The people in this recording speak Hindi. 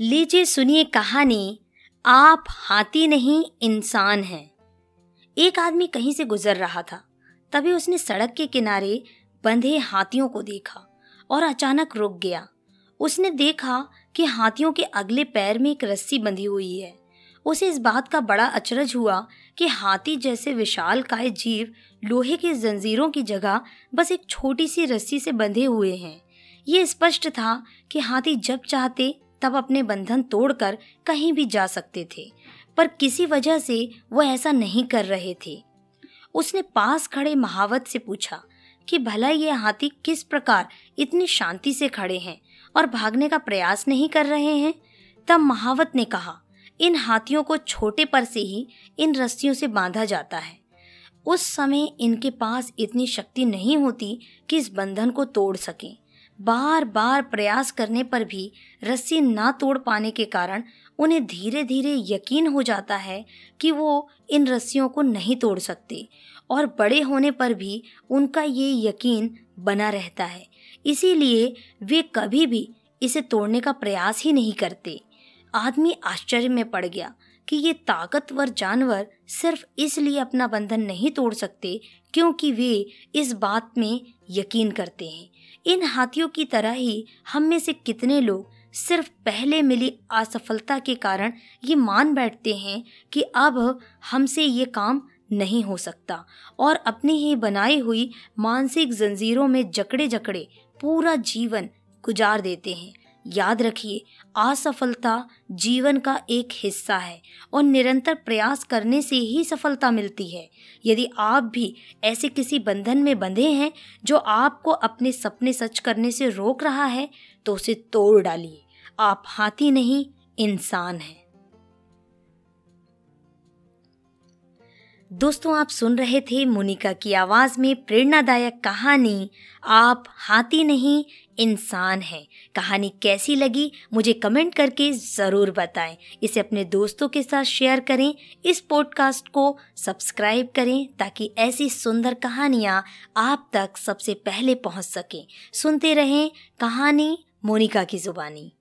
लीजिए सुनिए कहानी, आप हाथी नहीं, इंसान हैं। एक आदमी कहीं से गुजर रहा था, तभी उसने सड़क के किनारे बंधे हाथियों को देखा और अचानक रुक गया। उसने देखा कि हाथियों के अगले पैर में एक रस्सी बंधी हुई है। उसे इस बात का बड़ा अचरज हुआ कि हाथी जैसे विशाल काय जीव लोहे की जंजीरों की जगह बस एक छोटी सी रस्सी से बंधे हुए हैं। ये स्पष्ट था कि हाथी जब चाहते तब अपने बंधन तोड़कर कहीं भी जा सकते थे, पर किसी वजह से वो ऐसा नहीं कर रहे थे। उसने पास खड़े महावत से पूछा कि भला ये हाथी किस प्रकार इतनी शांति से खड़े हैं और भागने का प्रयास नहीं कर रहे हैं? तब महावत ने कहा, इन हाथियों को छोटे पर से ही इन रस्सियों से बांधा जाता है। उस समय इनके पास इतनी शक्ति नहीं होती कि इस बंधन को तोड़ सकें। बार बार प्रयास करने पर भी रस्सी ना तोड़ पाने के कारण उन्हें धीरे धीरे यकीन हो जाता है कि वो इन रस्सियों को नहीं तोड़ सकते और बड़े होने पर भी उनका ये यकीन बना रहता है। इसीलिए वे कभी भी इसे तोड़ने का प्रयास ही नहीं करते। आदमी आश्चर्य में पड़ गया कि ये ताकतवर जानवर सिर्फ़ इसलिए अपना बंधन नहीं तोड़ सकते क्योंकि वे इस बात में यकीन करते हैं। इन हाथियों की तरह ही हम में से कितने लोग सिर्फ़ पहले मिली असफलता के कारण ये मान बैठते हैं कि अब हमसे ये काम नहीं हो सकता और अपनी ही बनाई हुई मानसिक जंजीरों में जकड़े जकड़े पूरा जीवन गुजार देते हैं। याद रखिए, असफलता जीवन का एक हिस्सा है और निरंतर प्रयास करने से ही सफलता मिलती है। यदि आप भी ऐसे किसी बंधन में बंधे हैं जो आपको अपने सपने सच करने से रोक रहा है तो उसे तोड़ डालिए। आप हाथी नहीं, इंसान हैं। दोस्तों, आप सुन रहे थे मोनिका की आवाज़ में प्रेरणादायक कहानी, आप हाथी नहीं, इंसान हैं। कहानी कैसी लगी, मुझे कमेंट करके ज़रूर बताएँ। इसे अपने दोस्तों के साथ शेयर करें। इस पॉडकास्ट को सब्सक्राइब करें ताकि ऐसी सुंदर कहानियाँ आप तक सबसे पहले पहुँच सकें। सुनते रहें कहानी मोनिका की ज़ुबानी।